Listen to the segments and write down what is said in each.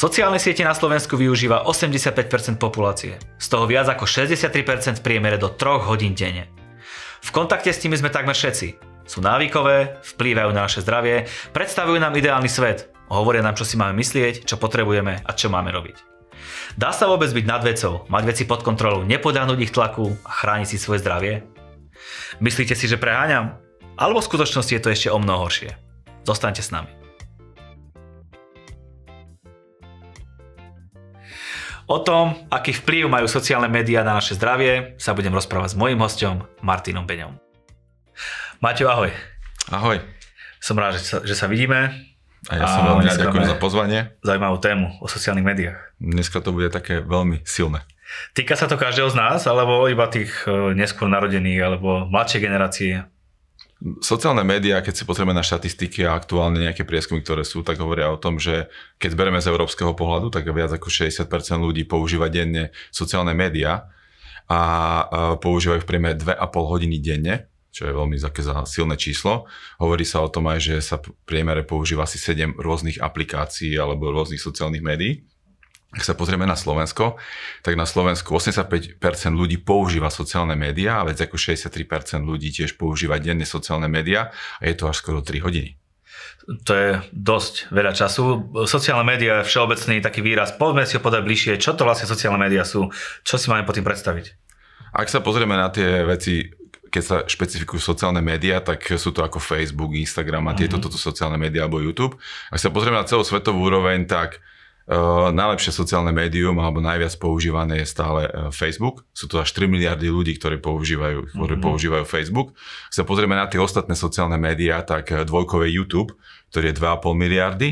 Sociálne siete na Slovensku využíva 85% populácie, z toho viac ako 63% v priemere do 3 hodín denne. V kontakte s nimi sme takmer všetci. Sú návykové, vplývajú na naše zdravie, predstavujú nám ideálny svet, hovoria nám, čo si máme myslieť, čo potrebujeme a čo máme robiť. Dá sa vôbec byť nad vecou, mať veci pod kontrolou, nepodľahnúť ich tlaku a chrániť si svoje zdravie? Myslíte si, že preháňam? Alebo v skutočnosti je to ešte o mnoho horšie? Zostaňte s nami. O tom, aký vplyv majú sociálne médiá na naše zdravie, sa budem rozprávať s mojím hostom Martinom Beňom. Maťo, ahoj. Ahoj. Som rád, že sa, že sa vidíme. A ja som veľmi rád ďakujem za pozvanie. Zaujímavú tému o sociálnych médiách. Dneska to bude také veľmi silné. Týka sa to každého z nás, alebo iba tých e, neskôr narodených, alebo mladšej generácie? Sociálne médiá, keď si pozrieme na štatistiky a aktuálne nejaké prieskumy, ktoré sú, tak hovoria o tom, že keď zbereme z európskeho pohľadu, tak viac ako 60% ľudí používa denne sociálne médiá a používajú v priemere 2,5 hodiny denne, čo je veľmi také silné číslo. Hovorí sa o tom aj, že sa v priemere používa asi 7 rôznych aplikácií alebo rôznych sociálnych médií. Ak sa pozrieme na Slovensko, tak na Slovensku 85% ľudí používa sociálne médiá a viac ako 63% ľudí tiež používa denne sociálne médiá a je to až skoro 3 hodiny. To je dosť veľa času. Sociálne médiá je všeobecný taký výraz. Poďme si ho podať bližšie. Čo to vlastne sociálne médiá sú? Čo si máme po tým predstaviť? Ak sa pozrieme na tie veci, keď sa špecifikujú sociálne médiá, tak sú to ako Facebook, Instagram a tieto mm-hmm. toto sociálne médiá alebo YouTube. Ak sa pozrieme na celú svetovú úroveň, tak najlepšie sociálne médium alebo najviac používané je stále uh, Facebook. Sú to až 3 miliardy ľudí, ktorí používajú, ktorí mm-hmm. používajú Facebook. Ak sa pozrieme na tie ostatné sociálne médiá, tak uh, dvojkové YouTube, ktorý je 2,5 miliardy.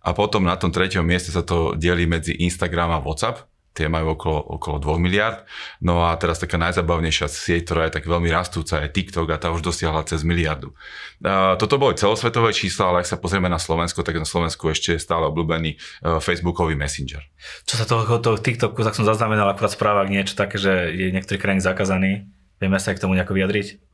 A potom na tom treťom mieste sa to delí medzi Instagram a WhatsApp tie majú okolo, okolo 2 miliard. No a teraz taká najzabavnejšia sieť, ktorá je tak veľmi rastúca, je TikTok a tá už dosiahla cez miliardu. A toto boli celosvetové čísla, ale ak sa pozrieme na Slovensko, tak na Slovensku ešte je stále obľúbený e, Facebookový Messenger. Čo sa toho, toho TikToku, tak som zaznamenal akurát správach niečo také, že je niektorý krajiny zakázaný. Vieme sa k tomu nejako vyjadriť?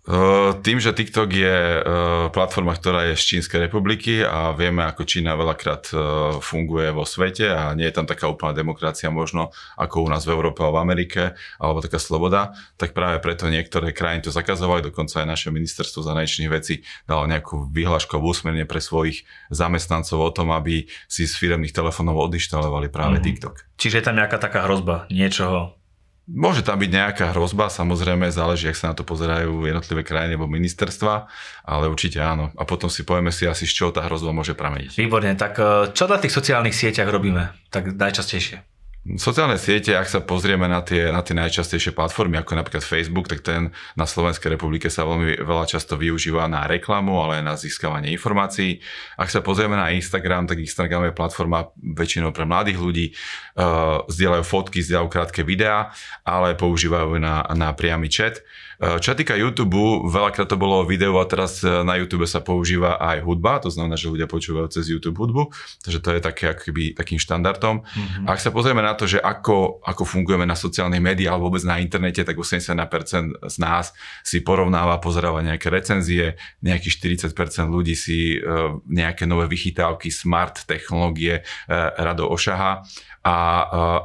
Tým, že TikTok je platforma, ktorá je z Čínskej republiky a vieme, ako Čína veľakrát funguje vo svete a nie je tam taká úplná demokracia možno ako u nás v Európe alebo v Amerike, alebo taká sloboda, tak práve preto niektoré krajiny to zakazovali, dokonca aj naše ministerstvo zahraničných vecí dalo nejakú vyhláškovú úsmerne pre svojich zamestnancov o tom, aby si z firemných telefónov odištalovali práve mm-hmm. TikTok. Čiže je tam nejaká taká hrozba niečoho, Môže tam byť nejaká hrozba, samozrejme, záleží, ak sa na to pozerajú jednotlivé krajiny alebo ministerstva, ale určite áno. A potom si povieme si asi, z čoho tá hrozba môže prameniť. Výborne, tak eh, čo na tých sociálnych sieťach robíme? Tak najčastejšie. Sociálne siete, ak sa pozrieme na tie, na tie najčastejšie platformy, ako napríklad Facebook, tak ten na Slovenskej republike sa veľmi veľa často využíva na reklamu, ale aj na získavanie informácií. Ak sa pozrieme na Instagram, tak Instagram je platforma väčšinou pre mladých ľudí, uh, zdieľajú fotky, zdieľajú krátke videá, ale používajú na, na priamy chat. Eh, čo týka YouTube, veľakrát to bolo video a teraz eh, na YouTube sa používa aj hudba, to znamená, že ľudia počúvajú cez YouTube hudbu, takže to je také akoby takým štandardom. Mm-hmm. Ak sa pozrieme na to, že ako, ako fungujeme na sociálnych médiách alebo vôbec na internete, tak 81% z nás si porovnáva, pozeráva nejaké recenzie, nejakých 40% ľudí si uh, nejaké nové vychytávky, smart technológie rado ošaha a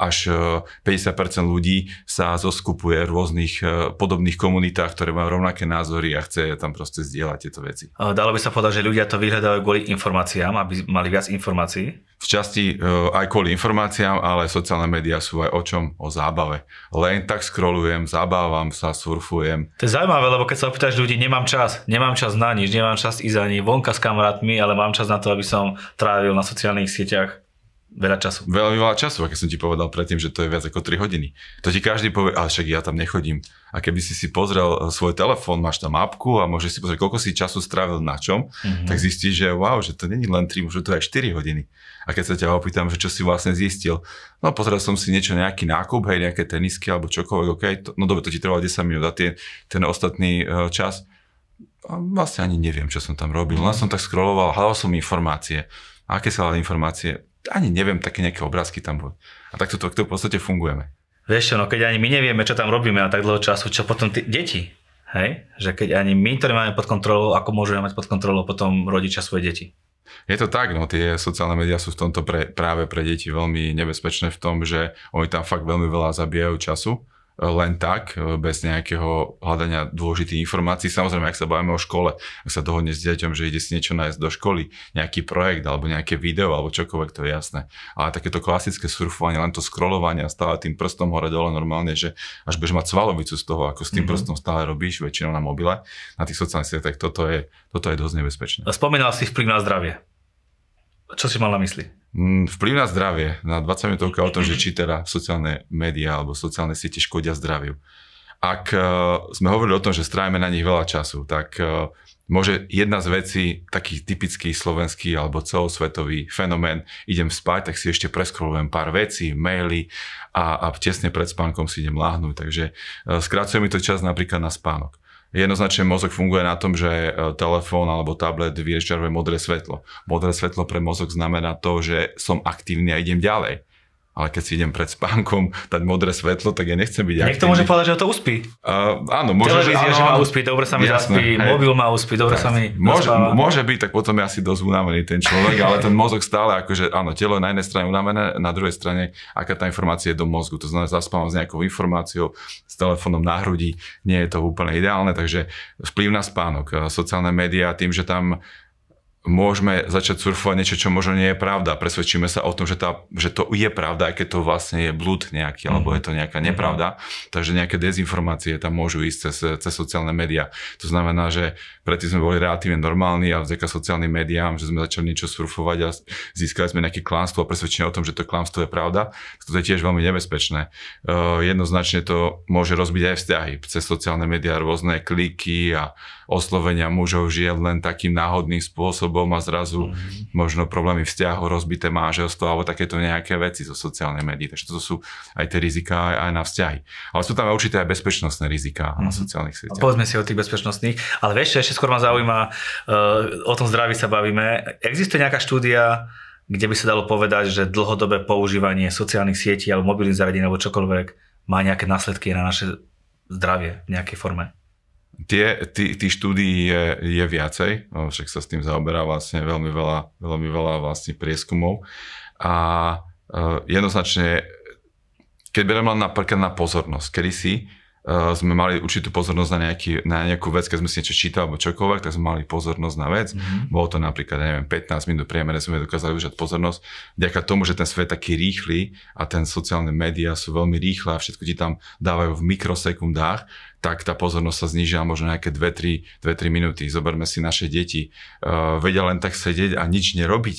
až 50% ľudí sa zoskupuje v rôznych podobných komunitách, ktoré majú rovnaké názory a chce tam proste zdieľať tieto veci. Dalo by sa povedať, že ľudia to vyhľadajú kvôli informáciám, aby mali viac informácií? V časti aj kvôli informáciám, ale sociálne médiá sú aj o čom? O zábave. Len tak scrollujem, zabávam sa, surfujem. To je zaujímavé, lebo keď sa opýtaš ľudí, nemám čas, nemám čas na nič, nemám čas ísť ani vonka s kamarátmi, ale mám čas na to, aby som trávil na sociálnych sieťach veľa času. Veľmi veľa času, aké som ti povedal predtým, že to je viac ako 3 hodiny. To ti každý povie, ale však ja tam nechodím. A keby si si pozrel eh, svoj telefón, máš tam apku a môžeš si pozrieť, koľko si času strávil na čom, mm-hmm. tak zistíš, že wow, že to není len 3, možno to aj 4 hodiny. A keď sa ťa opýtam, že čo si vlastne zistil, no pozrel som si niečo, nejaký nákup, hej, nejaké tenisky alebo čokoľvek, OK, to, no dobre, to ti trvalo 10 minút a tie, ten ostatný uh, čas, a vlastne ani neviem, čo som tam robil. Len som tak scrolloval, hľadal som informácie. A aké sa hľadali informácie? Ani neviem, také nejaké obrázky tam boli. A takto to, to v podstate fungujeme. Vieš čo, no keď ani my nevieme, čo tam robíme na tak dlho času, čo potom tí deti, hej? Že keď ani my to nemáme pod kontrolou, ako môžeme mať pod kontrolou potom rodičia svoje deti? Je to tak, no tie sociálne médiá sú v tomto pre, práve pre deti veľmi nebezpečné v tom, že oni tam fakt veľmi veľa zabijajú času len tak, bez nejakého hľadania dôležitých informácií. Samozrejme, ak sa bavíme o škole, ak sa dohodne s dieťom, že ide si niečo nájsť do školy, nejaký projekt alebo nejaké video alebo čokoľvek, to je jasné. Ale takéto klasické surfovanie, len to scrollovanie a stále tým prstom hore dole normálne, že až budeš mať svalovicu z toho, ako s tým mm-hmm. prstom stále robíš, väčšinou na mobile, na tých sociálnych sieťach, toto je, toto je dosť nebezpečné. Spomínal si vplyv na zdravie. Čo si mal na mysli? Mm, vplyv na zdravie. Na 20 minútovka o tom, že či teda sociálne médiá alebo sociálne siete škodia zdraviu. Ak uh, sme hovorili o tom, že strávime na nich veľa času, tak uh, môže jedna z vecí, taký typický slovenský alebo celosvetový fenomén, idem spať, tak si ešte preskrolujem pár vecí, maily a, a tesne pred spánkom si idem láhnuť. Takže uh, skracuje mi to čas napríklad na spánok jednoznačne mozog funguje na tom, že e, telefón alebo tablet vyžaruje modré svetlo. Modré svetlo pre mozog znamená to, že som aktívny a idem ďalej ale keď si idem pred spánkom dať modré svetlo, tak ja nechcem byť Niekto môže povedať, že ho to uspí. Uh, áno, môže, Televízia, áno, že má uspí, dobre sa mi jasné, zaspí, hej. mobil má uspí, dobre tak, sa mi môže, môže byť, tak potom je asi dosť unavený ten človek, ale ten mozog stále, akože áno, telo je na jednej strane unavené, na druhej strane, aká tá informácia je do mozgu. To znamená, zaspávam s nejakou informáciou, s telefónom na hrudi, nie je to úplne ideálne, takže vplyv na spánok. Sociálne médiá, tým, že tam môžeme začať surfovať niečo, čo možno nie je pravda. Presvedčíme sa o tom, že, tá, že to je pravda, aj keď to vlastne je blúd nejaký, alebo je to nejaká nepravda. Mm-hmm. Takže nejaké dezinformácie tam môžu ísť cez, cez sociálne médiá. To znamená, že predtým sme boli relatívne normálni a vďaka sociálnym médiám, že sme začali niečo surfovať a získali sme nejaké klamstvo a presvedčenie o tom, že to klamstvo je pravda. To je tiež veľmi nebezpečné. Uh, jednoznačne to môže rozbiť aj vzťahy cez sociálne médiá, rôzne kliky a oslovenia mužov žije len takým náhodným spôsobom a zrazu mm-hmm. možno problémy vzťahu, rozbité manželstvo alebo takéto nejaké veci zo sociálnej médií. Takže to sú aj tie rizika aj, na vzťahy. Ale sú tam aj určité aj bezpečnostné rizika mm-hmm. na mhm. sociálnych sieťach. Povedzme si o tých bezpečnostných, ale vieš, ešte skôr ma zaujíma, uh, o tom zdraví sa bavíme. Existuje nejaká štúdia, kde by sa dalo povedať, že dlhodobé používanie sociálnych sietí alebo mobilných zariadení alebo čokoľvek má nejaké následky na naše zdravie v nejakej forme? Tie, tí, tí štúdií je, je viacej, no, však sa s tým zaoberá vlastne veľmi veľa, veľmi veľa vlastne prieskumov a uh, jednoznačne, keď beriem len napríklad na pozornosť, kedy si uh, sme mali určitú pozornosť na, nejaký, na nejakú vec, keď sme si niečo čítali alebo čokoľvek, tak sme mali pozornosť na vec. Mm-hmm. Bolo to napríklad, neviem, 15 minút priemere sme dokázali užať pozornosť. Vďaka tomu, že ten svet je taký rýchly a ten sociálne médiá sú veľmi rýchle a všetko ti tam dávajú v mikrosekundách, tak tá pozornosť sa znižila možno nejaké 2-3 minúty. Zoberme si naše deti. Uh, vedia len tak sedieť a nič nerobiť.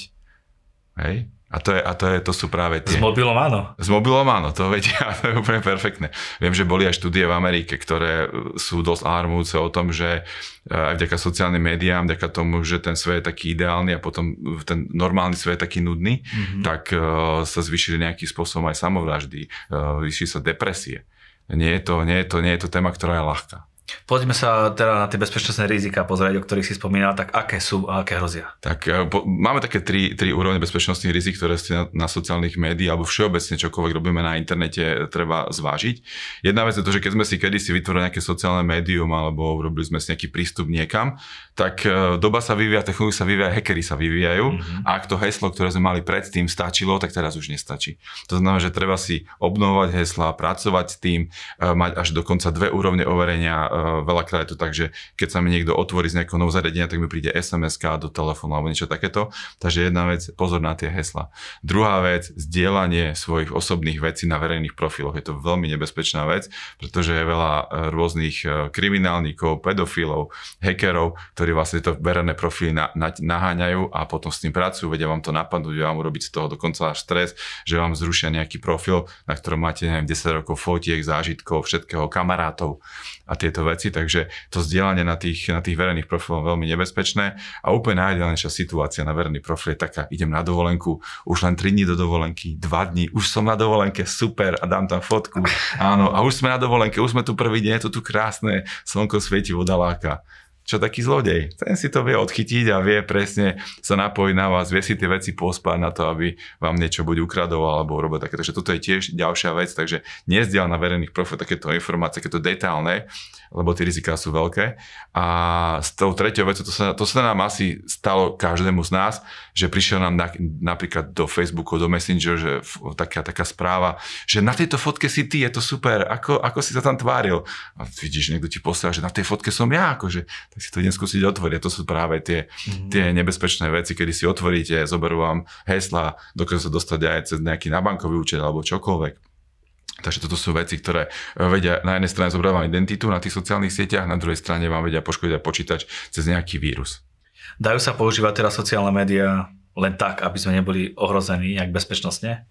Hej? A to, je, a to, je, to sú práve tie... S mobilom áno. S mobilom áno, to vedia, to je úplne perfektné. Viem, že boli aj štúdie v Amerike, ktoré sú dosť alarmujúce o tom, že e, aj vďaka sociálnym médiám, vďaka tomu, že ten svet je taký ideálny a potom ten normálny svet je taký nudný, mm-hmm. tak uh, sa zvyšili nejakým spôsobom aj samovraždy, uh, vyšli sa depresie nie je to, nie je to, nie je to téma, ktorá je ľahká. Poďme sa teda na tie bezpečnostné rizika pozrieť, o ktorých si spomínal, tak aké sú a aké hrozia? Tak e, po, máme také tri, tri úrovne bezpečnostných rizik, ktoré ste na, na sociálnych médiách alebo všeobecne čokoľvek robíme na internete treba zvážiť. Jedna vec je to, že keď sme si kedysi vytvorili nejaké sociálne médium alebo robili sme si nejaký prístup niekam, tak e, doba sa vyvíja, technológia sa vyvíja, hackery sa vyvíjajú mm-hmm. a ak to heslo, ktoré sme mali predtým stačilo, tak teraz už nestačí. To znamená, že treba si obnovovať hesla, pracovať s tým, e, mať až dokonca dve úrovne overenia veľakrát je to tak, že keď sa mi niekto otvorí z nejakého nového zariadenia, tak mi príde sms do telefónu alebo niečo takéto. Takže jedna vec, pozor na tie hesla. Druhá vec, zdieľanie svojich osobných vecí na verejných profiloch. Je to veľmi nebezpečná vec, pretože je veľa e, rôznych e, kriminálnikov, pedofilov, hackerov, ktorí vlastne to verejné profily na, na, naháňajú a potom s tým pracujú, vedia vám to napadnúť, vedia vám urobiť z toho dokonca až stres, že vám zrušia nejaký profil, na ktorom máte neviem, 10 rokov fotiek, zážitkov, všetkého, kamarátov a tieto veci, takže to zdieľanie na tých, na tých verejných profiloch je veľmi nebezpečné. A úplne najideálnejšia situácia na verejný profil je taká, idem na dovolenku, už len 3 dní do dovolenky, 2 dní, už som na dovolenke, super a dám tam fotku, áno, a už sme na dovolenke, už sme tu prvý deň, je to tu krásne, slnko svieti, voda láka čo taký zlodej. Ten si to vie odchytiť a vie presne sa napojiť na vás, vie si tie veci pospať na to, aby vám niečo buď ukradol alebo urobil také. Takže toto je tiež ďalšia vec, takže nezdiel na verejných profiloch takéto informácie, takéto detálne, lebo tie riziká sú veľké. A s tou treťou vecou, to sa, to sa nám asi stalo každému z nás, že prišiel nám na, napríklad do Facebooku, do Messenger, že taká, taká správa, že na tejto fotke si ty, je to super, ako, ako si sa tam tváril. A vidíš, niekto ti posiela, že na tej fotke som ja, akože, tak si to idem skúsiť otvoriť. A to sú práve tie, mm-hmm. tie nebezpečné veci, kedy si otvoríte, zoberú vám hesla, dokážu sa dostať aj cez nejaký nabankový účet alebo čokoľvek Takže toto sú veci, ktoré eh, vedia na jednej strane zobrať vám identitu na tých sociálnych sieťach, na druhej strane vám vedia poškodiť aj počítač cez nejaký vírus. Dajú sa používať teraz sociálne médiá len tak, aby sme neboli ohrození nejak bezpečnostne?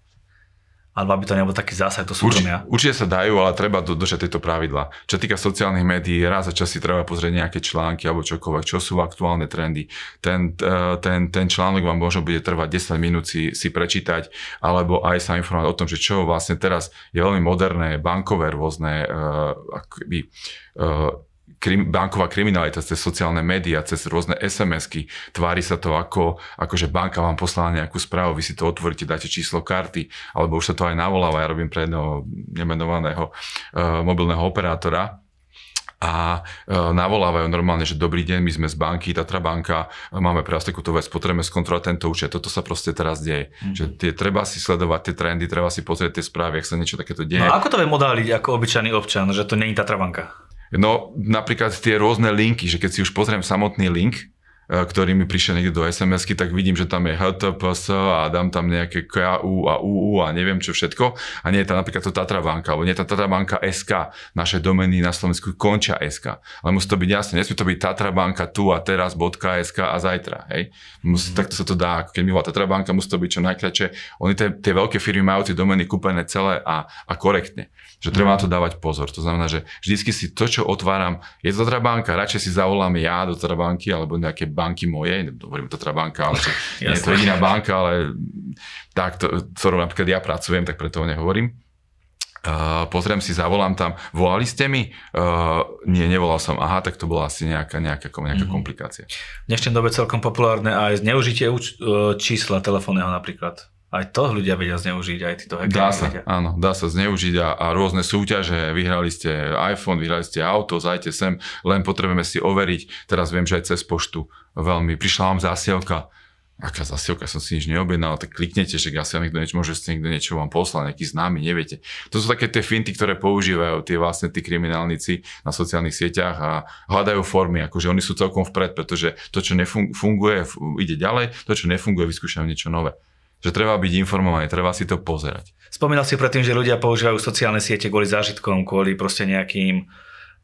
Alebo aby to nebol taký zásah do súkromia. Určite, určite sa dajú, ale treba dodržať tieto pravidla. Čo týka sociálnych médií, raz za čas si treba pozrieť nejaké články alebo čokoľvek, čo sú aktuálne trendy. Ten, eh, ten, ten článok vám možno bude trvať 10 minút si, si prečítať, alebo aj sa informovať o tom, že čo vlastne teraz je veľmi moderné, bankové rôzne uh, akoby, uh, krim, banková kriminalita cez sociálne médiá, cez rôzne SMS-ky. Tvári sa to ako, ako že banka vám poslala nejakú správu, vy si to otvoríte, dáte číslo karty, alebo už sa to aj navoláva, ja robím pre jedného nemenovaného uh, mobilného operátora, a e, navolávajú normálne, že dobrý deň, my sme z banky, Tatra banka, máme pre vás takúto vec, potrebujeme skontrolovať tento účet. Toto sa proste teraz deje. Mm-hmm. Že tie, treba si sledovať tie trendy, treba si pozrieť tie správy, ak sa niečo takéto deje. No ako to vie modáliť ako obyčajný občan, že to není Tatra banka? No napríklad tie rôzne linky, že keď si už pozriem samotný link, ktorý mi prišiel niekde do SMS-ky, tak vidím, že tam je HTPS a dám tam nejaké KU a UU a neviem čo všetko. A nie je tam napríklad to Tatra banka, alebo nie je tam Tatra banka SK. Naše domeny na Slovensku končia SK. Ale musí to byť jasné, nesmie to byť Tatra banka tu a teraz .sk a zajtra. Hej? Musí, mm. Takto sa to dá. Keď mi volá Tatra banka, musí to byť čo najkračšie. Oni tie, tie veľké firmy majú tie domeny kúpené celé a, a korektne. Že treba mm. na to dávať pozor. To znamená, že vždycky si to, čo otváram, je to Tatra banka, radšej si zavolám ja do Tatra banky alebo nejaké banky moje, hovorím to teda banka, ale nie je to jediná banka, ale tak, to, ktorou napríklad ja pracujem, tak preto ho nehovorím. Uh, pozriem si, zavolám tam, volali ste mi? Uh, nie, nevolal som. Aha, tak to bola asi nejaká, nejaká, nejaká mm-hmm. komplikácia. V dnešnej dobe celkom populárne aj zneužitie uč- e, čísla telefónneho napríklad. Aj to ľudia vedia zneužiť, aj títo hackeri. Dá sa, vedia. áno, dá sa zneužiť a, a rôzne súťaže, vyhrali ste iPhone, vyhrali ste auto, zajte sem, len potrebujeme si overiť. Teraz viem, že aj cez poštu veľmi. Prišla vám zásielka, aká zasielka, som si nič neobjednal, tak kliknete, že asi niekto niečo, môže si niekto niečo vám poslať, nejaký známy, neviete. To sú také tie finty, ktoré používajú tie vlastne tí kriminálnici na sociálnych sieťach a hľadajú formy, akože oni sú celkom vpred, pretože to, čo nefunguje, ide ďalej, to, čo nefunguje, vyskúšajú niečo nové že treba byť informovaný, treba si to pozerať. Spomínal si predtým, že ľudia používajú sociálne siete kvôli zážitkom, kvôli proste nejakým,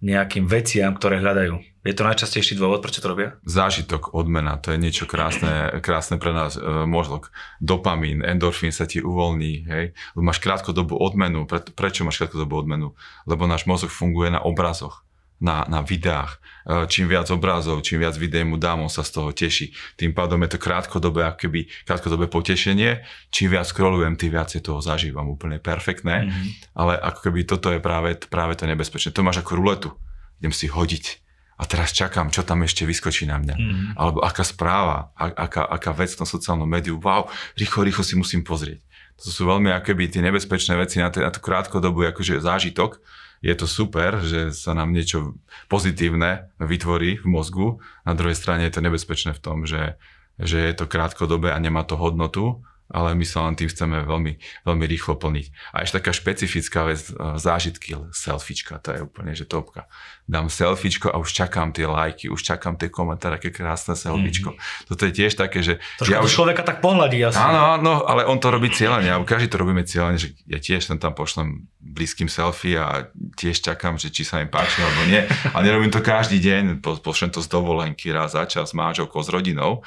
nejakým veciam, ktoré hľadajú. Je to najčastejší dôvod, prečo to robia? Zážitok, odmena, to je niečo krásne, krásne pre nás e, mozog. Dopamín, endorfín sa ti uvoľní, hej. Máš krátkodobú odmenu. Pre, prečo máš krátkodobú odmenu? Lebo náš mozog funguje na obrazoch na, na videách. E, čím viac obrázov, čím viac videí mu dám, on sa z toho teší. Tým pádom je to krátkodobé, akoby krátkodobé potešenie. Čím viac scrollujem, tým viac je toho zažívam. Úplne perfektné. Mm-hmm. Ale ako keby toto je práve, práve to nebezpečné. To máš ako ruletu. Idem si hodiť a teraz čakám, čo tam ešte vyskočí na mňa. Mm-hmm. Alebo aká správa, aká, aká vec tom sociálnom médiu. Wow, rýchlo, rýchlo si musím pozrieť. To sú veľmi akoby tie nebezpečné veci na, t- na tú krátkodobú akože zážitok, je to super, že sa nám niečo pozitívne vytvorí v mozgu. Na druhej strane je to nebezpečné v tom, že, že je to krátkodobé a nemá to hodnotu ale my sa len tým chceme veľmi, veľmi rýchlo plniť. A ešte taká špecifická vec, e, zážitky, selfiečka, to je úplne, že topka. Dám selfiečko a už čakám tie lajky, už čakám tie komentáre, aké krásne selfiečko. Mm-hmm. Toto je tiež také, že... Trošku ja už... človeka tak pohľadí asi. Áno, áno, ale on to robí cieľene, a každý to robíme cieľene, že ja tiež tam pošlem blízkym selfie a tiež čakám, že či sa im páči alebo nie. A nerobím to každý deň, pošlem to z dovolenky raz za čas, manželkou, s rodinou.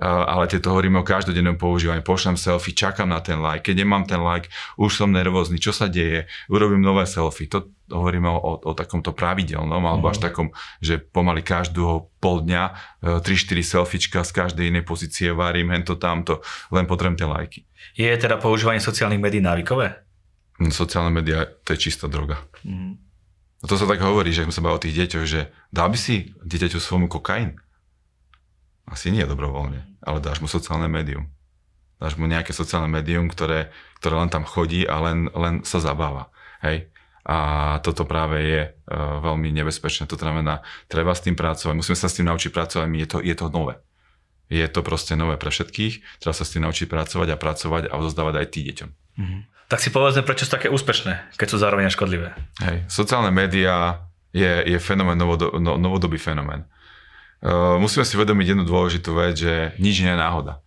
Ale tieto hovoríme o každodennom používaní. Pošlem selfie, čakám na ten like. Keď nemám ten like, už som nervózny, čo sa deje, urobím nové selfie. To hovoríme o, o, o takomto pravidelnom, alebo až mhm. takom, že pomaly každého pol dňa 3-4 e, selfiečka z každej inej pozície varím, hento tamto, len potrebujem tie lajky. Je teda používanie sociálnych médií návykové? Sociálne médiá, to je čistá droga. Mm. A to sa tak hovorí, že sa bavili o tých deťoch, že dá by si dieťaťu svojmu kokain? Asi nie dobrovoľne, ale dáš mu sociálne médium. Dáš mu nejaké sociálne médium, ktoré, ktoré len tam chodí a len, len sa zabáva. Hej? A toto práve je uh, veľmi nebezpečné. To znamená, treba s tým pracovať, musíme sa s tým naučiť pracovať, je to, je to nové. Je to proste nové pre všetkých, treba sa s tým naučiť pracovať a pracovať a odozdávať aj tým deťom. Mm-hmm. Tak si povedzme, prečo sú také úspešné, keď sú zároveň škodlivé. Hej, sociálne médiá je, je fenomén, novodo, no, novodobý fenomén. Uh, musíme si uvedomiť jednu dôležitú vec, že nič nie je náhoda.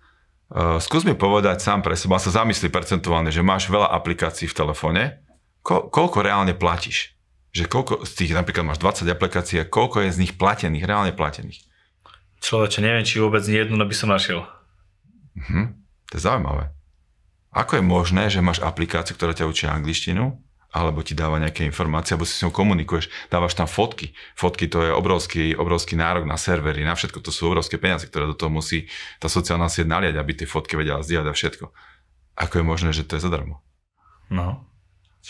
Uh, skús mi povedať sám pre seba, sa zamyslí percentuálne, že máš veľa aplikácií v telefóne, ko, koľko reálne platíš? Že koľko z tých, napríklad máš 20 aplikácií, koľko je z nich platených, reálne platených? Človeče, neviem, či vôbec jednu by som našiel. Uh-huh. To je zaujímavé. Ako je možné, že máš aplikáciu, ktorá ťa učí angličtinu, alebo ti dáva nejaké informácie, alebo si s ňou komunikuješ, dávaš tam fotky. Fotky to je obrovský, obrovský nárok na servery, na všetko to sú obrovské peniaze, ktoré do toho musí tá sociálna sieť naliať, aby tie fotky vedela zdieľať a všetko. Ako je možné, že to je zadarmo? No,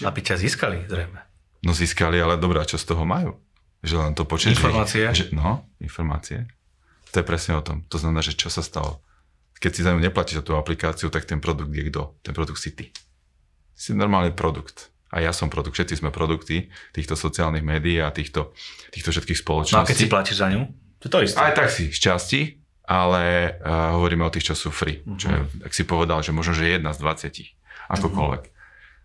aby ťa získali, zrejme. No získali, ale dobrá, čo z toho majú? Že len to počet. Informácie? Že, no, informácie. To je presne o tom. To znamená, že čo sa stalo keď si za ňu neplatíš za tú aplikáciu, tak ten produkt je kto? Ten produkt si ty. Si normálny produkt. A ja som produkt. Všetci sme produkty týchto sociálnych médií a týchto, týchto všetkých spoločností. No a keď si platíš za ňu? To je to isté. Aj tak si, z časti, ale uh, hovoríme o tých, čo sú free. Uh-huh. Čo je, ak si povedal, že možno, že jedna z 20, akokoľvek. Uh-huh.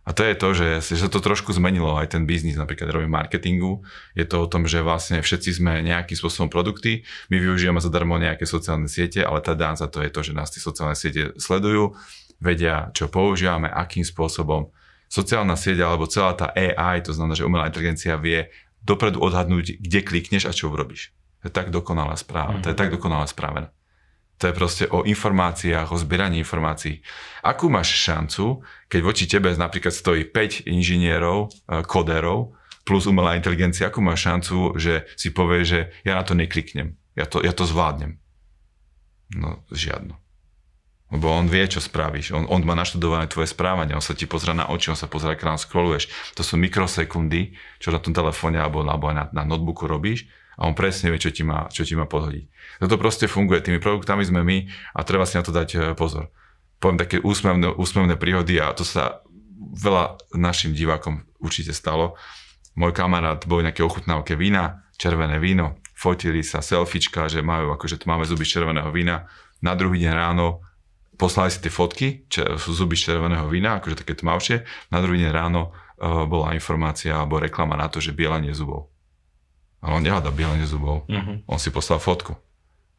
A to je to, že, že to trošku zmenilo aj ten biznis, napríklad robím marketingu. Je to o tom, že vlastne všetci sme nejakým spôsobom produkty, my využívame zadarmo nejaké sociálne siete, ale tá dán za to je to, že nás tie sociálne siete sledujú, vedia, čo používame, akým spôsobom. Sociálna sieť alebo celá tá AI, to znamená, že umelá inteligencia vie dopredu odhadnúť, kde klikneš a čo urobíš. To je tak dokonalá správa. To je tak dokonalá správa. To je proste o informáciách, o zbieraní informácií. Akú máš šancu, keď voči tebe napríklad stojí 5 inžinierov, eh, koderov, plus umelá inteligencia, akú máš šancu, že si povie, že ja na to nekliknem, ja to, ja to zvládnem. No, žiadno. Lebo on vie, čo spravíš. On, on má naštudované tvoje správanie, on sa ti pozrie na oči, on sa pozrie, keď scrolluješ. To sú mikrosekundy, čo na tom telefóne alebo, alebo na, na notebooku robíš a on presne vie, čo ti má, čo ti má podhodiť. Toto proste funguje. Tými produktami sme my a treba si na to dať e, pozor. Poviem také úsmevné, úsmevné príhody a to sa veľa našim divákom určite stalo. Môj kamarát bol nejaké ochutnávke vína, červené víno, fotili sa selfiečka, že majú, akože tu máme zuby červeného vína. Na druhý deň ráno poslali si tie fotky, sú zuby červeného vína, akože také tmavšie. Na druhý deň ráno uh, bola informácia alebo reklama na to, že bielanie zubov. Ale on nehľadá bielenie zubov. Uh-huh. On si poslal fotku.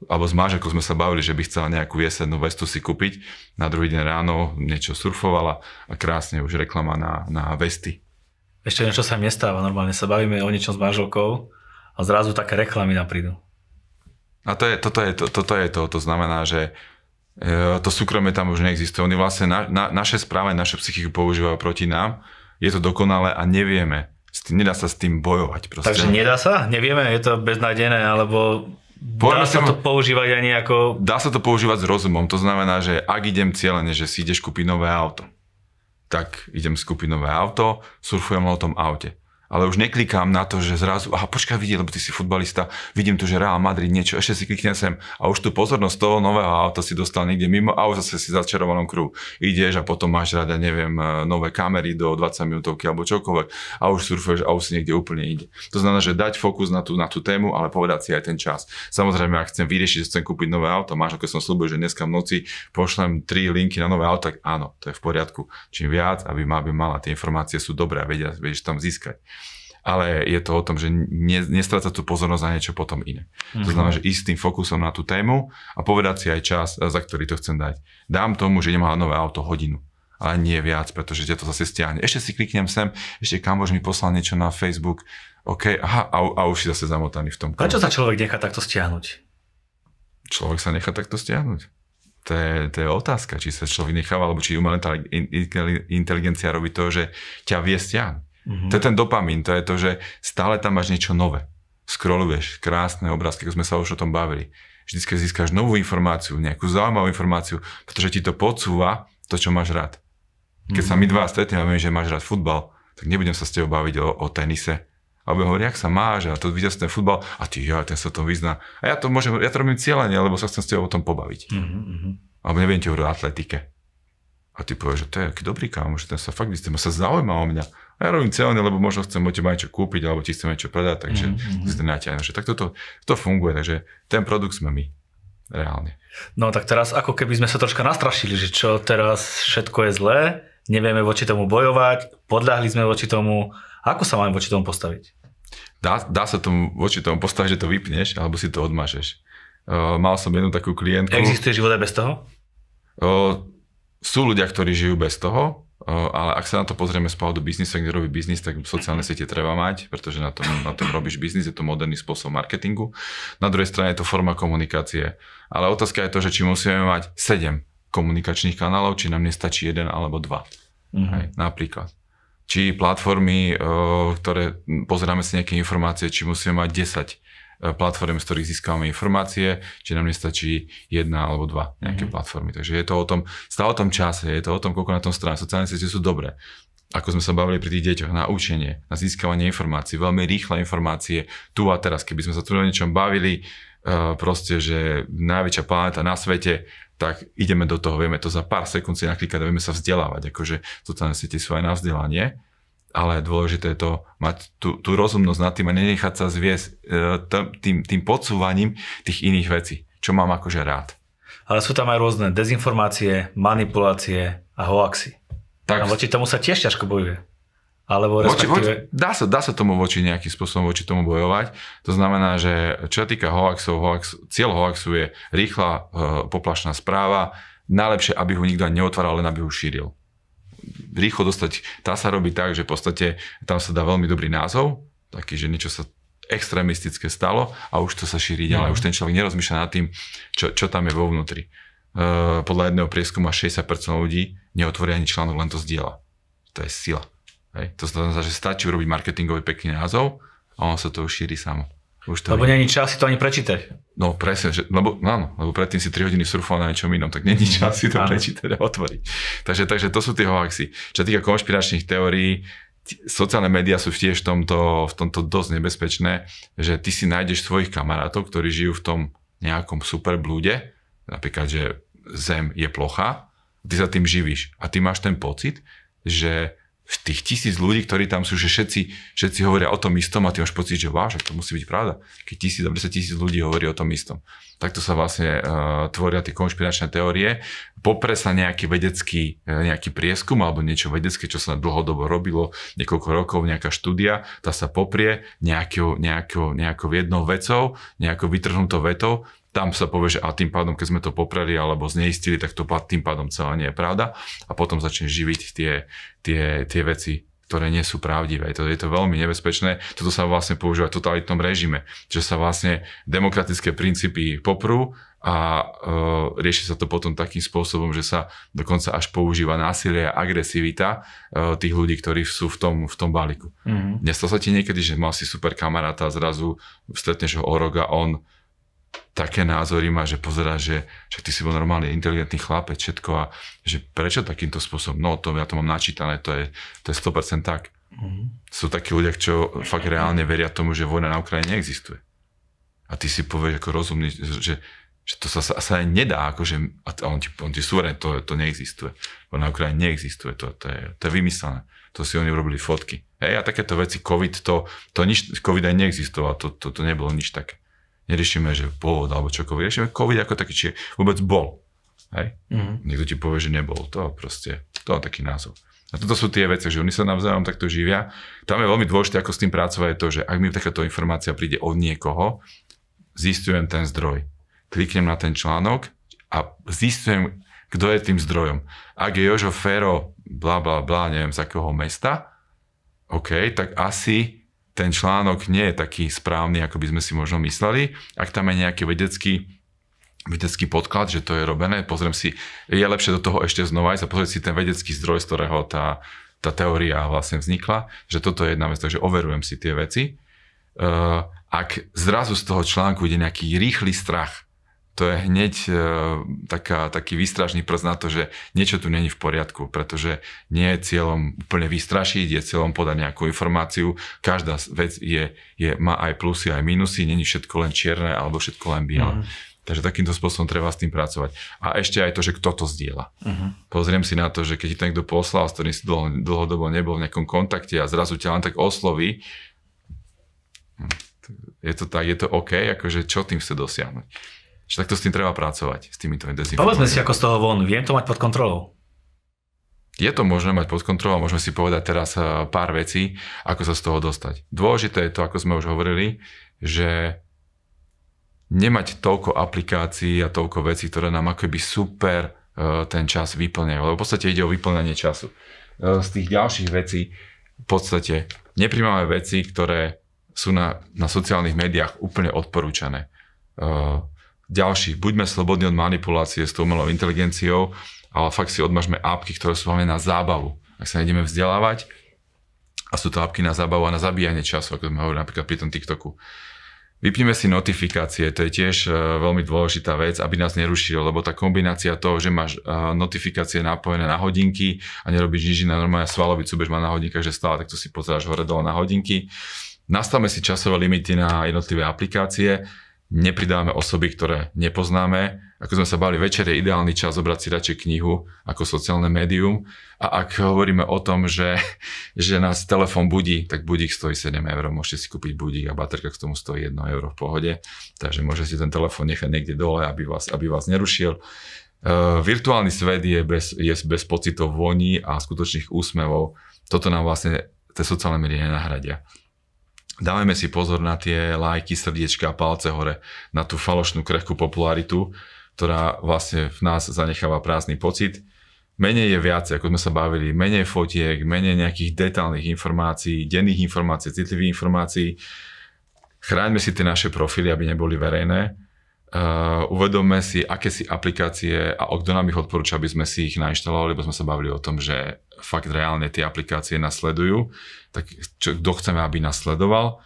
Alebo s mážekou sme sa bavili, že by chcela nejakú jesennú vestu si kúpiť. Na druhý deň ráno niečo surfovala a krásne už reklama na, na vesty. Ešte niečo sa nestáva. Normálne sa bavíme o niečom s manželkou a zrazu také reklamy nám prídu. A to je, toto, je, to, toto je to. To znamená, že e, to súkromie tam už neexistuje. Oni vlastne na, na, naše správanie, naše psychiku používajú proti nám. Je to dokonalé a nevieme, tým, nedá sa s tým bojovať. Proste. Takže nedá sa? Nevieme, je to beznadené, alebo dá sa to používať aj nejako... Dá sa to používať s rozumom, to znamená, že ak idem cieľene, že si ideš kúpiť nové auto, tak idem skúpiť nové auto, surfujem o tom aute ale už neklikám na to, že zrazu, aha, počkaj, vidieť, lebo ty si futbalista, vidím tu, že Real Madrid niečo, ešte si kliknem sem a už tu pozornosť toho nového auta si dostal niekde mimo a už zase si začarovanom kruhu. Ideš a potom máš rada, neviem, e, nové kamery do 20 minútovky alebo čokoľvek a už surfuješ a už si niekde úplne ide. To znamená, že dať fokus na tú, na tú tému, ale povedať si aj ten čas. Samozrejme, ak chcem vyriešiť, že chcem kúpiť nové auto, máš, ako som slúbil, že dneska v noci pošlem tri linky na nové auto, tak áno, to je v poriadku. Čím viac, aby, má, aby mala, tie informácie sú dobré a vieš tam získať ale je to o tom, že ne, nestrácať tú pozornosť na niečo potom iné. Mm-hmm. To mhm. znamená, že ísť tým fokusom na tú tému a povedať si aj čas, za ktorý to chcem dať. Dám tomu, že nemá nové auto hodinu, ale nie viac, pretože ťa to zase stiahne. Ešte si kliknem sem, ešte kamož mi poslal niečo na Facebook, OK, aha, a, a už si zase zamotaný v tom. Prečo sa človek nechá takto stiahnuť? Človek sa nechá takto stiahnuť. To je, to je otázka, či sa človek necháva, alebo či umelá inteligencia robí to, že ťa vie stiahnuť. Mm-hmm. To je ten dopamín, to je to, že stále tam máš niečo nové. Scrolluješ krásne obrázky, ako sme sa už o tom bavili. Vždy získaš novú informáciu, nejakú zaujímavú informáciu, pretože ti to podsúva to, čo máš rád. Keď mm-hmm. sa my dva stretneme a viem, že máš rád futbal, tak nebudem sa s tebou baviť o, o tenise. A budem hovoriť, jak sa máš, a to videl ten futbal, a ty, ja, ten sa tom vyzná. A ja to môžem, ja to robím cieľene, lebo sa chcem s tebou o tom pobaviť. Mm-hmm. Alebo neviem ti hovoriť o atletike. A ty povieš, že to je aký dobrý kámo, že ten sa fakt vyzná, sa zaujíma o mňa A ja robím ceny, lebo možno chcem od teba niečo kúpiť, alebo ti chcem niečo predať, takže mm-hmm. si to. Tak toto to funguje, takže ten produkt sme my. Reálne. No tak teraz ako keby sme sa troška nastrašili, že čo teraz všetko je zlé, nevieme voči tomu bojovať, podľahli sme voči tomu. Ako sa máme voči tomu postaviť? Dá, dá sa tomu voči tomu postaviť, že to vypneš, alebo si to odmažeš. Uh, mal som jednu takú klientku. Existuje život aj bez toho? Uh, sú ľudia, ktorí žijú bez toho, ale ak sa na to pozrieme z pohľadu biznisu, kde robí biznis, tak sociálne siete treba mať, pretože na tom, na tom robíš biznis, je to moderný spôsob marketingu. Na druhej strane je to forma komunikácie. Ale otázka je to, že či musíme mať 7 komunikačných kanálov, či nám nestačí jeden alebo dva. Mm-hmm. Hej, napríklad. Či platformy, ktoré pozeráme si nejaké informácie, či musíme mať 10 E, platform, z ktorých získavame informácie, či nám nestačí jedna alebo dva nejaké mm-hmm. platformy. Takže je to o tom, stále o tom čase, je to o tom, koľko na tom strane. Sociálne siete sú dobré. Ako sme sa bavili pri tých deťoch, na učenie, na získavanie informácií, veľmi rýchle informácie, tu a teraz. Keby sme sa tu o niečom bavili, uh, proste, že najväčšia planéta na svete, tak ideme do toho, vieme to za pár sekúnd si naklikať a vieme sa vzdelávať. Akože sociálne siete sú aj na vzdelanie ale dôležité je to mať tú, tú rozumnosť nad tým a nenechať sa zviesť e, tým, tým podsúvaním tých iných vecí, čo mám akože rád. Ale sú tam aj rôzne dezinformácie, manipulácie a hoaxy. Tak. A voči tomu sa tiež ťažko bojuje. Alebo voči, voči, dá, sa, dá sa tomu voči nejakým spôsobom voči tomu bojovať. To znamená, že čo sa týka hoaxov, hoax, cieľ hoaxu je rýchla uh, poplašná správa, najlepšie, aby ho nikto neotváral, len aby ho šíril rýchlo dostať, tá sa robí tak, že v podstate tam sa dá veľmi dobrý názov, taký, že niečo sa extrémistické stalo a už to sa šíri ďalej. Mm. Už ten človek nerozmýšľa nad tým, čo, čo tam je vo vnútri. Uh, podľa jedného prieskumu 60% ľudí neotvorí ani článok, len to zdieľa. To je sila. Hej? To znamená, že stačí urobiť marketingový pekný názov a on sa to už šíri samo. Už to lebo není čas si to ani prečítať. No presne, že, lebo, no, áno, lebo predtým si 3 hodiny surfoval na niečom inom, tak není čas si to áno. prečítať a otvoriť. Takže, takže to sú tie hoaxy. Čo týka konšpiračných teórií, sociálne médiá sú tiež v tomto, v tomto dosť nebezpečné, že ty si nájdeš svojich kamarátov, ktorí žijú v tom nejakom super blúde, napríklad, že Zem je plocha, ty sa tým živíš a ty máš ten pocit, že tých tisíc ľudí, ktorí tam sú, že všetci, všetci hovoria o tom istom a ty máš pocit, že váš, to musí byť pravda. Keď tisíc, 10 tisíc ľudí hovorí o tom istom. Takto sa vlastne uh, tvoria tie konšpiračné teórie. Popre sa nejaký vedecký, uh, nejaký prieskum alebo niečo vedecké, čo sa dlhodobo robilo, niekoľko rokov, nejaká štúdia, tá sa poprie nejakou, nejakou, nejakou jednou vecou, nejakou vytrhnutou vetou tam sa povie, že a tým pádom, keď sme to popreli alebo zneistili, tak to tým pádom celá nie je pravda a potom začne živiť tie, tie, tie veci, ktoré nie sú pravdivé. To, je to veľmi nebezpečné. Toto sa vlastne používa v totalitnom režime, že sa vlastne demokratické princípy poprú a e, rieši sa to potom takým spôsobom, že sa dokonca až používa násilie a agresivita e, tých ľudí, ktorí sú v tom, v tom balíku. Mm-hmm. Nestalo sa ti niekedy, že mal si super kamaráta a zrazu stretneš ho o rok a on také názory má, že pozerá, že však ty si bol normálne inteligentný chlapec, všetko a že prečo takýmto spôsobom? No to ja to mám načítané, to je, to je 100% tak. Mm-hmm. Sú takí ľudia, čo fakt reálne veria tomu, že vojna na Ukrajine neexistuje. A ty si povieš ako rozumný, že, že to sa, sa aj nedá, akože, a on ti, on ti súverene, to, to neexistuje. Vojna na Ukrajine neexistuje, to, to, je, to je vymyslené. To si oni urobili fotky. Hej, a takéto veci, COVID, to, to nič, COVID aj neexistoval, to, to, to nebolo nič také neriešime, že pôvod alebo čokoľvek, riešime COVID ako taký, či vôbec bol. Hej? Mm-hmm. Niekto ti povie, že nebol. To proste, to je taký názov. A toto sú tie veci, že oni sa navzájom takto živia. Tam je veľmi dôležité, ako s tým pracovať, je to, že ak mi takáto informácia príde od niekoho, zistujem ten zdroj. Kliknem na ten článok a zistujem, kto je tým zdrojom. Ak je Jožo Fero, bla bla bla, neviem z akého mesta, OK, tak asi ten článok nie je taký správny, ako by sme si možno mysleli. Ak tam je nejaký vedecký vedecký podklad, že to je robené, pozriem si, je lepšie do toho ešte znova ísť a pozrieť si ten vedecký zdroj, z ktorého tá, tá teória vlastne vznikla, že toto je jedna vec, takže overujem si tie veci. Uh, ak zrazu z toho článku ide nejaký rýchly strach, to je hneď e, taká, taký výstražný prst na to, že niečo tu není v poriadku, pretože nie je cieľom úplne vystrašiť, je cieľom podať nejakú informáciu. Každá vec je, je, má aj plusy, aj minusy, není všetko len čierne alebo všetko len biele. Mm. Takže takýmto spôsobom treba s tým pracovať. A ešte aj to, že kto to zdieľa. Uh-huh. Pozriem si na to, že keď ti to niekto poslal, s ktorým si dlho, dlhodobo nebol v nejakom kontakte a zrazu ťa len tak osloví, hm, je to tak, je to OK, akože čo tým chce dosiahnuť. Že takto s tým treba pracovať, s týmito Povedzme si ako z toho von, viem to mať pod kontrolou. Je to možné mať pod kontrolou, môžeme si povedať teraz eh, pár vecí, ako sa z toho dostať. Dôležité je to, ako sme už hovorili, že nemať toľko aplikácií a toľko vecí, ktoré nám akoby super eh, ten čas vyplňajú. Lebo v podstate ide o vyplňanie času. Eh, z tých ďalších vecí v podstate nepríjmame veci, ktoré sú na, na sociálnych médiách úplne odporúčané ďalší, buďme slobodní od manipulácie s tou umelou inteligenciou, ale fakt si odmažme apky, ktoré sú hlavne na zábavu. Ak sa nejdeme vzdelávať, a sú to apky na zábavu a na zabíjanie času, ako sme hovorili napríklad pri tom TikToku. Vypneme si notifikácie, to je tiež uh, veľmi dôležitá vec, aby nás nerušilo, lebo tá kombinácia toho, že máš uh, notifikácie napojené na hodinky a nerobíš nič iné, normálne svalový súbež má na hodinkách, že stále takto si pozeráš hore dole na hodinky. Nastavme si časové limity na jednotlivé aplikácie, nepridávame osoby, ktoré nepoznáme. Ako sme sa bali, večer je ideálny čas zobrať si radšej knihu ako sociálne médium. A ak hovoríme o tom, že, že nás telefón budí, tak budík stojí 7 eur. Môžete si kúpiť budík a baterka k tomu stojí 1 euro v pohode. Takže môžete si ten telefón nechať niekde dole, aby vás, aby vás nerušil. Uh, virtuálny svet je bez, je bez pocitov voní a skutočných úsmevov. Toto nám vlastne tie sociálne médiá nenahradia. Dávajme si pozor na tie lajky, srdiečka, palce hore, na tú falošnú krehkú popularitu, ktorá vlastne v nás zanecháva prázdny pocit. Menej je viac, ako sme sa bavili, menej fotiek, menej nejakých detálnych informácií, denných informácií, citlivých informácií. Chráňme si tie naše profily, aby neboli verejné Uh, uvedomme si, aké si aplikácie a kto nám ich odporúča, aby sme si ich nainštalovali, lebo sme sa bavili o tom, že fakt reálne tie aplikácie nasledujú, tak čo, kto chceme, aby nasledoval.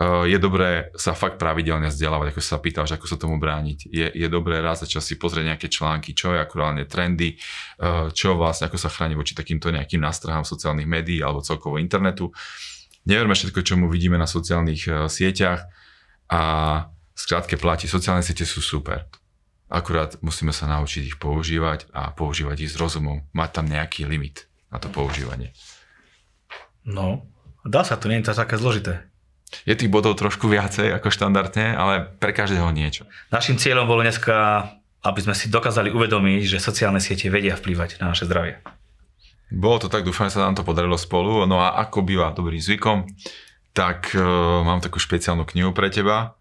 Uh, je dobré sa fakt pravidelne vzdelávať, ako sa pýtaš, ako sa tomu brániť. Je, je dobré raz za čas si pozrieť nejaké články, čo je akurálne trendy, uh, čo vlastne, ako sa chráni voči takýmto nejakým nástrahám sociálnych médií alebo celkovo internetu. Neverme všetko, čo mu vidíme na sociálnych sieťach a Skrátke platí, sociálne siete sú super. Akurát musíme sa naučiť ich používať a používať ich s rozumom. Mať tam nejaký limit na to používanie. No, dá sa to, nie je to také zložité. Je tých bodov trošku viacej ako štandardne, ale pre každého niečo. Našim cieľom bolo dneska, aby sme si dokázali uvedomiť, že sociálne siete vedia vplývať na naše zdravie. Bolo to tak, dúfam, že sa nám to podarilo spolu. No a ako býva dobrým zvykom, tak uh, mám takú špeciálnu knihu pre teba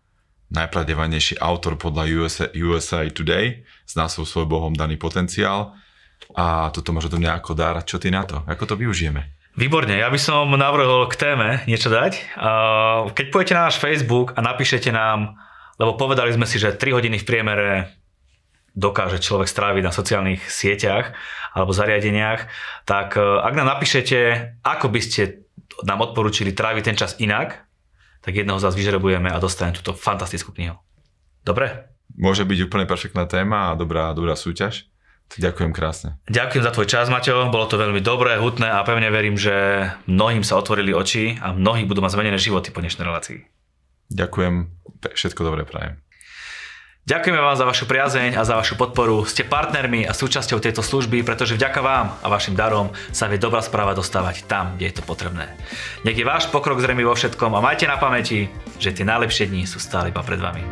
najpravdevajnejší autor podľa USA, USA Today s názvom Svoj Bohom daný potenciál. A toto môže do mňa ako dar. Čo ty na to? Ako to využijeme? Výborne, ja by som navrhol k téme niečo dať. Keď pôjdete na náš Facebook a napíšete nám, lebo povedali sme si, že 3 hodiny v priemere dokáže človek stráviť na sociálnych sieťach alebo zariadeniach, tak ak nám napíšete, ako by ste nám odporúčili tráviť ten čas inak, tak jedného z vás vyžrebujeme a dostane túto fantastickú knihu. Dobre? Môže byť úplne perfektná téma a dobrá, dobrá súťaž. Ďakujem krásne. Ďakujem za tvoj čas, Maťo. Bolo to veľmi dobré, hutné a pevne verím, že mnohým sa otvorili oči a mnohí budú mať zmenené životy po dnešnej relácii. Ďakujem, všetko dobré prajem. Ďakujeme vám za vašu priazeň a za vašu podporu. Ste partnermi a súčasťou tejto služby, pretože vďaka vám a vašim darom sa vie dobrá správa dostávať tam, kde je to potrebné. Nech je váš pokrok zrejmy vo všetkom a majte na pamäti, že tie najlepšie dni sú stále iba pred vami.